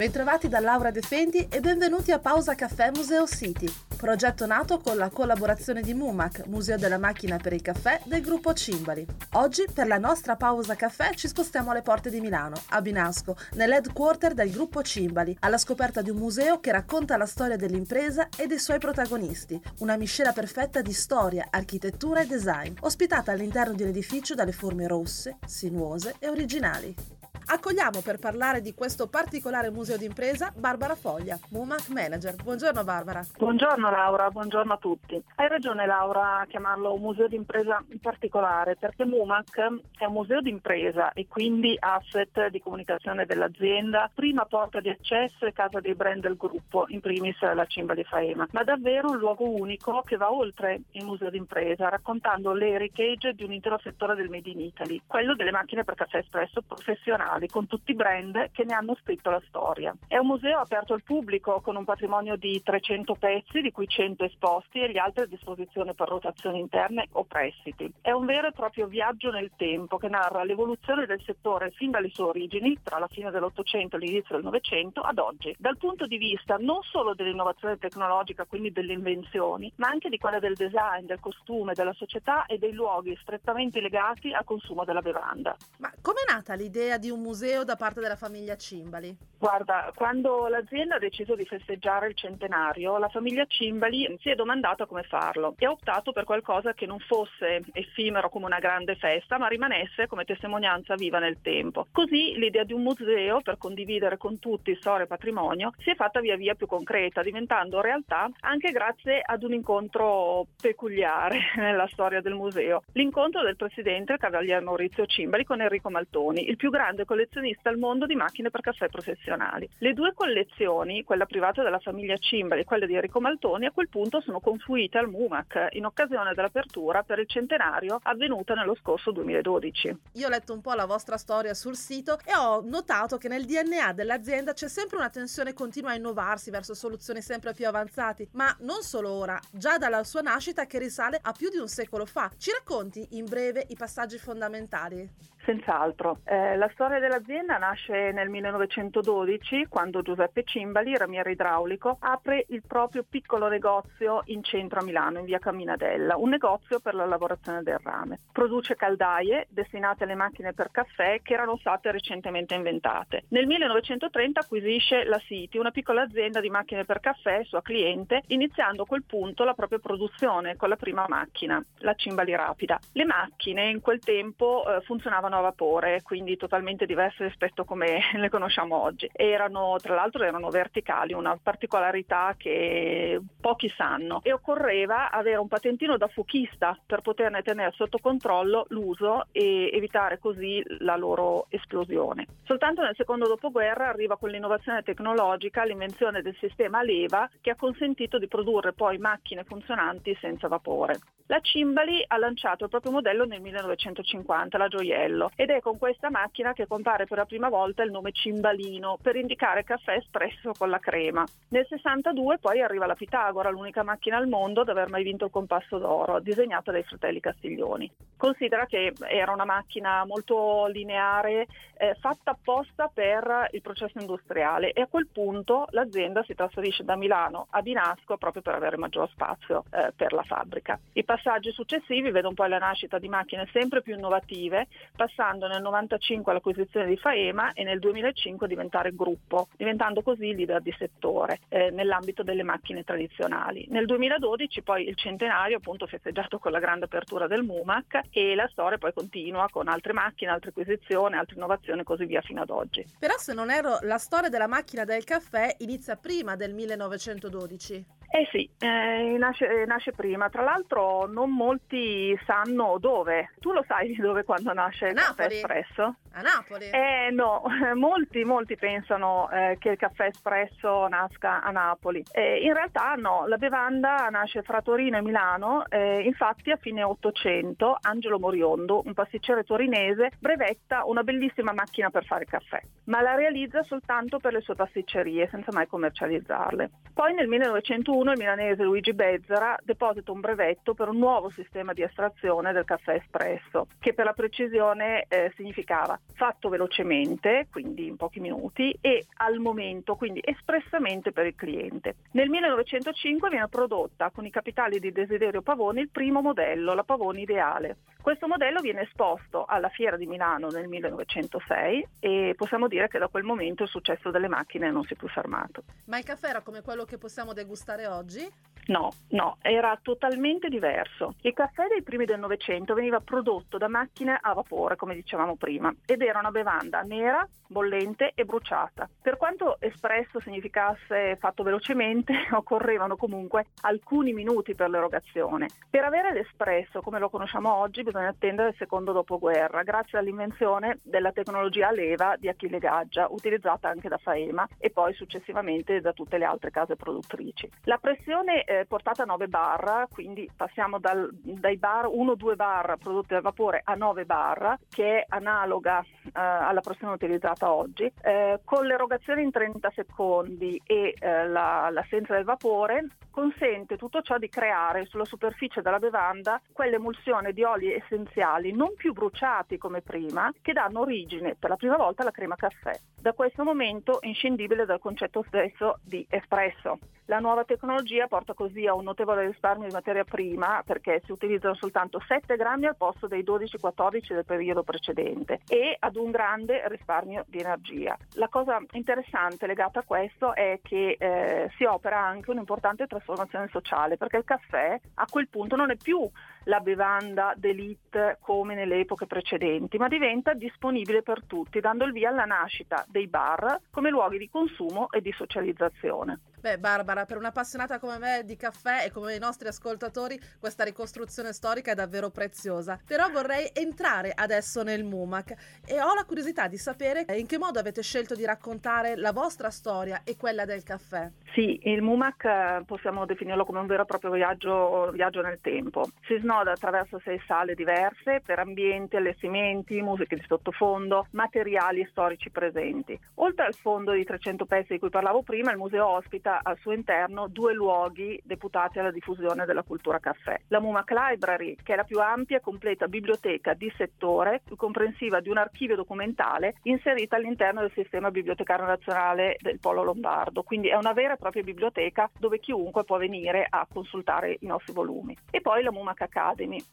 Bentrovati da Laura De Fendi e benvenuti a Pausa Caffè Museo City, progetto nato con la collaborazione di MUMAC, Museo della Macchina per il Caffè del gruppo Cimbali. Oggi, per la nostra pausa caffè, ci spostiamo alle porte di Milano, a Binasco, nell'headquarter del gruppo Cimbali, alla scoperta di un museo che racconta la storia dell'impresa e dei suoi protagonisti, una miscela perfetta di storia, architettura e design, ospitata all'interno di un edificio dalle forme rosse, sinuose e originali. Accogliamo per parlare di questo particolare museo d'impresa Barbara Foglia, MUMAC Manager. Buongiorno Barbara. Buongiorno Laura, buongiorno a tutti. Hai ragione Laura a chiamarlo un museo d'impresa in particolare perché MUMAC è un museo d'impresa e quindi asset di comunicazione dell'azienda, prima porta di accesso e casa dei brand del gruppo, in primis la Cimba di Faema, ma davvero un luogo unico che va oltre il museo d'impresa raccontando l'heritage di un intero settore del Made in Italy, quello delle macchine per caffè espresso professionali originali con tutti i brand che ne hanno scritto la storia. È un museo aperto al pubblico con un patrimonio di 300 pezzi, di cui 100 esposti e gli altri a disposizione per rotazioni interne o prestiti. È un vero e proprio viaggio nel tempo che narra l'evoluzione del settore fin dalle sue origini, tra la fine dell'Ottocento e l'inizio del Novecento, ad oggi, dal punto di vista non solo dell'innovazione tecnologica, quindi delle invenzioni, ma anche di quella del design, del costume, della società e dei luoghi strettamente legati al consumo della bevanda. Ma com'è nata l'idea di un museo museo da parte della famiglia Cimbali? Guarda, quando l'azienda ha deciso di festeggiare il centenario, la famiglia Cimbali si è domandata come farlo e ha optato per qualcosa che non fosse effimero come una grande festa, ma rimanesse come testimonianza viva nel tempo. Così l'idea di un museo per condividere con tutti storia e patrimonio si è fatta via via più concreta, diventando realtà anche grazie ad un incontro peculiare nella storia del museo. L'incontro del presidente, il cavaliere Maurizio Cimbali, con Enrico Maltoni, il più grande collezionista al mondo di macchine per caffè professionali. Le due collezioni, quella privata della famiglia Cimbali e quella di Enrico Maltoni, a quel punto sono confluite al MUMAC in occasione dell'apertura per il centenario avvenuta nello scorso 2012. Io ho letto un po' la vostra storia sul sito e ho notato che nel DNA dell'azienda c'è sempre una tensione continua a innovarsi verso soluzioni sempre più avanzate, ma non solo ora, già dalla sua nascita che risale a più di un secolo fa. Ci racconti in breve i passaggi fondamentali? Senz'altro. Eh, la storia dell'azienda nasce nel 1912 quando Giuseppe Cimbali, ramiere idraulico, apre il proprio piccolo negozio in centro a Milano, in via Caminadella, un negozio per la lavorazione del rame. Produce caldaie destinate alle macchine per caffè che erano state recentemente inventate. Nel 1930 acquisisce la City, una piccola azienda di macchine per caffè, sua cliente, iniziando a quel punto la propria produzione con la prima macchina, la Cimbali Rapida. Le macchine in quel tempo eh, funzionavano a vapore, quindi totalmente diverse rispetto a come le conosciamo oggi. Erano, tra l'altro erano verticali, una particolarità che pochi sanno e occorreva avere un patentino da fuochista per poterne tenere sotto controllo l'uso e evitare così la loro esplosione. Soltanto nel secondo dopoguerra arriva con l'innovazione tecnologica l'invenzione del sistema leva che ha consentito di produrre poi macchine funzionanti senza vapore. La Cimbali ha lanciato il proprio modello nel 1950, la Gioiello, ed è con questa macchina che compare per la prima volta il nome Cimbalino per indicare caffè espresso con la crema. Nel 62 poi arriva la Pitagora, l'unica macchina al mondo ad aver mai vinto il compasso d'oro, disegnata dai fratelli Castiglioni. Considera che era una macchina molto lineare, eh, fatta apposta per il processo industriale e a quel punto l'azienda si trasferisce da Milano a Binasco proprio per avere maggior spazio eh, per la fabbrica. I passaggi successivi vedono poi la nascita di macchine sempre più innovative, passando nel 95 all'acquisizione di Faema e nel 2005 a diventare gruppo, diventando così leader di settore eh, nell'ambito delle macchine tradizionali. Nel 2012 poi il centenario appunto festeggiato con la grande apertura del MUMAC e la storia poi continua con altre macchine, altre acquisizioni, altre innovazioni e così via fino ad oggi. Però se non ero la storia della macchina del caffè inizia prima del 1912. Eh sì, eh, nasce, eh, nasce, prima. Tra l'altro non molti sanno dove. Tu lo sai di dove quando nasce il caffè espresso? A Napoli? Eh no, molti, molti pensano eh, che il caffè espresso nasca a Napoli. Eh, in realtà no, la bevanda nasce fra Torino e Milano. Eh, infatti a fine 800 Angelo Moriondo, un pasticcere torinese, brevetta una bellissima macchina per fare caffè, ma la realizza soltanto per le sue pasticcerie, senza mai commercializzarle. Poi nel 1901 2021 il milanese Luigi Bezzara deposita un brevetto per un nuovo sistema di estrazione del caffè espresso, che per la precisione eh, significava fatto velocemente, quindi in pochi minuti, e al momento, quindi espressamente per il cliente. Nel 1905 viene prodotta con i capitali di Desiderio Pavoni il primo modello, la Pavoni Ideale. Questo modello viene esposto alla Fiera di Milano nel 1906 e possiamo dire che da quel momento il successo delle macchine non si è più fermato. Ma il caffè era come quello che possiamo degustare oggi? No, no, era totalmente diverso. Il caffè dei primi del Novecento veniva prodotto da macchine a vapore, come dicevamo prima, ed era una bevanda nera, bollente e bruciata. Per quanto espresso significasse fatto velocemente, occorrevano comunque alcuni minuti per l'erogazione. Per avere l'espresso, come lo conosciamo oggi, bisogna attendere il secondo dopoguerra, grazie all'invenzione della tecnologia a leva di Achille Gaggia, utilizzata anche da Faema e poi successivamente da tutte le altre case produttrici. La pressione eh, portata a 9 bar, quindi passiamo dal, dai bar 1-2 bar prodotti a vapore a 9 bar, che è analoga alla pressione utilizzata oggi, eh, con l'erogazione in 30 secondi e eh, la, l'assenza del vapore consente tutto ciò di creare sulla superficie della bevanda quell'emulsione di oli essenziali non più bruciati come prima che danno origine per la prima volta alla crema caffè. Da questo momento inscindibile dal concetto stesso di espresso. La nuova tecnologia porta così a un notevole risparmio di materia prima perché si utilizzano soltanto 7 grammi al posto dei 12-14 del periodo precedente e ad un grande risparmio di energia. La cosa interessante legata a questo è che eh, si opera anche un'importante trasformazione sociale perché il caffè a quel punto non è più la bevanda d'elite come nelle epoche precedenti, ma diventa disponibile per tutti, dando il via alla nascita dei bar come luoghi di consumo e di socializzazione. Beh, Barbara, per un'appassionata come me di caffè e come i nostri ascoltatori, questa ricostruzione storica è davvero preziosa. Però vorrei entrare adesso nel MUMAC e ho la curiosità di sapere in che modo avete scelto di raccontare la vostra storia e quella del caffè. Sì, il MUMAC eh, possiamo definirlo come un vero e proprio viaggio, viaggio nel tempo. Si snoda attraverso sei sale diverse per ambienti, allestimenti, musiche di sottofondo, materiali storici presenti. Oltre al fondo di 300 pezzi di cui parlavo prima, il museo ospita al suo interno due luoghi deputati alla diffusione della cultura caffè. La MUMAC Library, che è la più ampia e completa biblioteca di settore, più comprensiva di un archivio documentale inserita all'interno del sistema bibliotecario nazionale del Polo Lombardo, quindi è una vera e propria biblioteca dove chiunque può venire a consultare i nostri volumi. E poi la MUMAC Academy,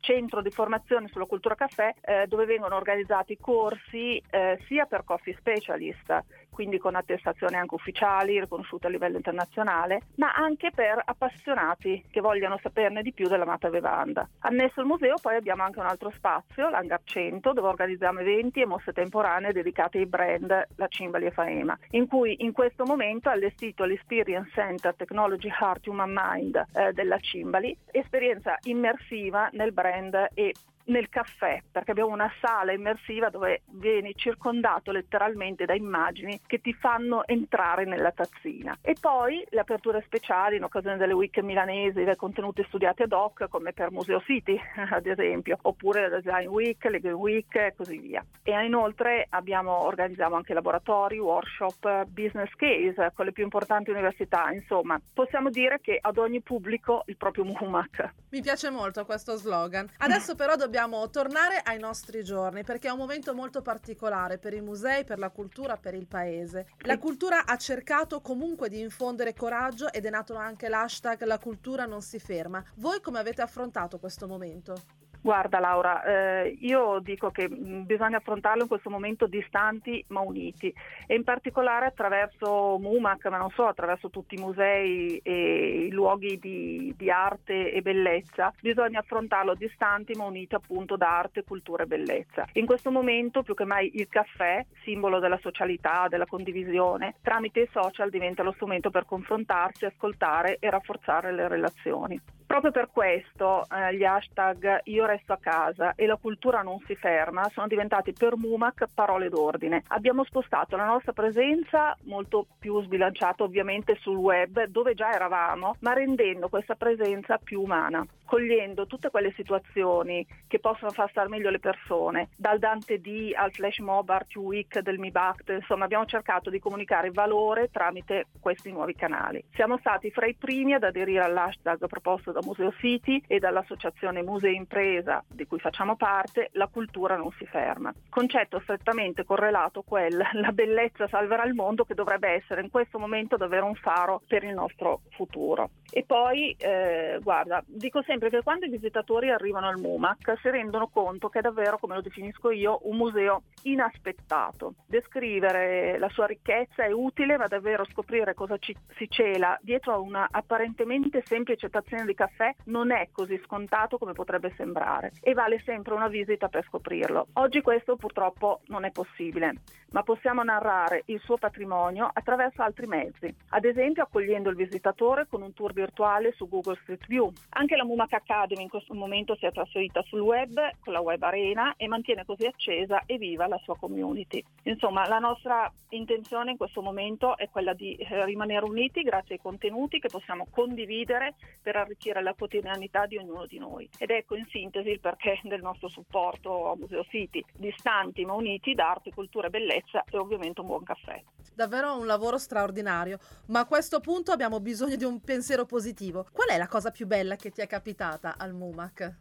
centro di formazione sulla cultura caffè eh, dove vengono organizzati corsi eh, sia per coffee specialist, quindi con attestazioni anche ufficiali riconosciute a livello internazionale, ma anche per appassionati che vogliano saperne di più dell'amata bevanda. Annesso al museo poi abbiamo anche un altro spazio, l'Hangar 100, dove organizziamo eventi e mostre temporanee dedicate ai brand La Cimbali e Faema, in cui in questo momento è allestito l'Experience Center Technology Heart Human Mind eh, della Cimbali, esperienza immersiva nel brand e nel caffè, perché abbiamo una sala immersiva dove vieni circondato letteralmente da immagini che ti fanno entrare nella tazzina. E poi le aperture speciali in occasione delle week milanesi, dei contenuti studiati ad hoc, come per Museo City, ad esempio, oppure la Design Week, le Game Week e così via. E inoltre abbiamo, organizziamo anche laboratori, workshop, business case con le più importanti università. Insomma, possiamo dire che ad ogni pubblico il proprio MUMAC. Mi piace molto questo slogan. Adesso però dobbiamo dobbiamo tornare ai nostri giorni perché è un momento molto particolare per i musei, per la cultura, per il paese. La cultura ha cercato comunque di infondere coraggio ed è nato anche l'hashtag La cultura non si ferma. Voi come avete affrontato questo momento? Guarda Laura, eh, io dico che mh, bisogna affrontarlo in questo momento distanti ma uniti e in particolare attraverso MUMAC, ma non solo, attraverso tutti i musei e i luoghi di, di arte e bellezza, bisogna affrontarlo distanti ma uniti appunto da arte, cultura e bellezza. In questo momento più che mai il caffè, simbolo della socialità, della condivisione, tramite i social diventa lo strumento per confrontarsi, ascoltare e rafforzare le relazioni. Proprio per questo eh, gli hashtag io resto a casa e la cultura non si ferma sono diventati per Mumac parole d'ordine. Abbiamo spostato la nostra presenza molto più sbilanciata ovviamente sul web dove già eravamo, ma rendendo questa presenza più umana. Cogliendo tutte quelle situazioni che possono far star meglio le persone, dal Dante D al flash mob Art Week del MIBACT, insomma abbiamo cercato di comunicare valore tramite questi nuovi canali. Siamo stati fra i primi ad aderire all'hashtag proposto da Museo City e dall'associazione Museo Impresa di cui facciamo parte, la cultura non si ferma. Concetto strettamente correlato a quel la bellezza salverà il mondo che dovrebbe essere in questo momento davvero un faro per il nostro futuro. E poi, eh, guarda, dico sempre che quando i visitatori arrivano al MUMAC si rendono conto che è davvero, come lo definisco io, un museo inaspettato. Descrivere la sua ricchezza è utile, ma davvero scoprire cosa ci, si cela dietro a una apparentemente semplice tazzina di caffè non è così scontato come potrebbe sembrare e vale sempre una visita per scoprirlo. Oggi questo purtroppo non è possibile, ma possiamo narrare il suo patrimonio attraverso altri mezzi, ad esempio accogliendo il visitatore con un tour virtuale su Google Street View. Anche la Mumac Academy in questo momento si è trasferita sul web con la web arena e mantiene così accesa e viva la sua community. Insomma, la nostra intenzione in questo momento è quella di eh, rimanere uniti grazie ai contenuti che possiamo condividere per arricchire la quotidianità di ognuno di noi. Ed ecco in sintesi il perché del nostro supporto a Museo City, distanti ma uniti da arte, cultura e bellezza e ovviamente un buon caffè. Davvero un lavoro straordinario, ma a questo punto abbiamo bisogno di un pensiero positivo. Qual è la cosa più bella che ti è capitata al MUMAC?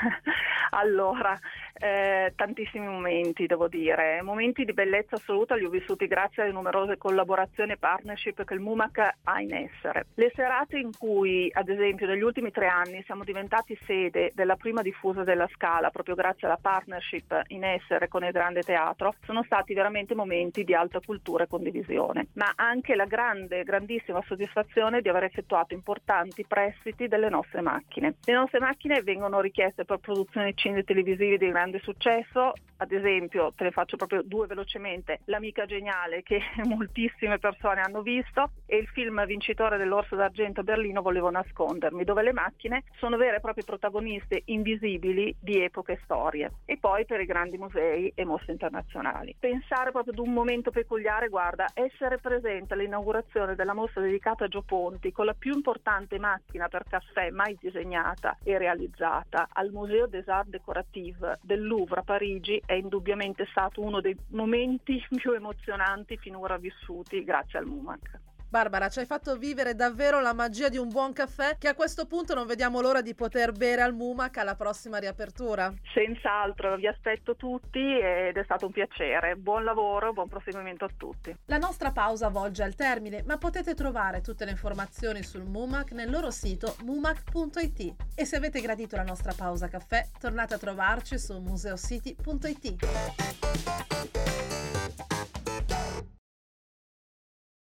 allora, eh, tantissimi momenti, devo dire, momenti di bellezza assoluta li ho vissuti grazie alle numerose collaborazioni e partnership che il MUMAC ha in essere. Le serate in cui, ad esempio, negli ultimi tre anni siamo diventati sede della prima diffusa della Scala, proprio grazie alla partnership in essere con il Grande Teatro, sono stati veramente momenti di alta cultura e condivisione, ma anche la grande, grandissima soddisfazione di aver effettuato importanti prestiti delle nostre macchine. Le nostre macchine vengono richieste per produzioni cine televisive di grande grande successo, ad esempio te ne faccio proprio due velocemente, L'amica geniale che moltissime persone hanno visto e il film vincitore dell'Orso d'Argento a Berlino Volevo nascondermi, dove le macchine sono vere e proprie protagoniste invisibili di epoche e storie. E poi per i grandi musei e mostre internazionali. Pensare proprio ad un momento peculiare, guarda, essere presente all'inaugurazione della mostra dedicata a Gio Ponti con la più importante macchina per caffè mai disegnata e realizzata al Museo des Arts Décoratifs del del Louvre a Parigi è indubbiamente stato uno dei momenti più emozionanti finora vissuti grazie al MUMAC. Barbara, ci hai fatto vivere davvero la magia di un buon caffè che a questo punto non vediamo l'ora di poter bere al Mumac alla prossima riapertura. Senz'altro, vi aspetto tutti ed è stato un piacere. Buon lavoro, buon proseguimento a tutti. La nostra pausa volge al termine, ma potete trovare tutte le informazioni sul Mumac nel loro sito mumac.it. E se avete gradito la nostra pausa caffè, tornate a trovarci su museocity.it.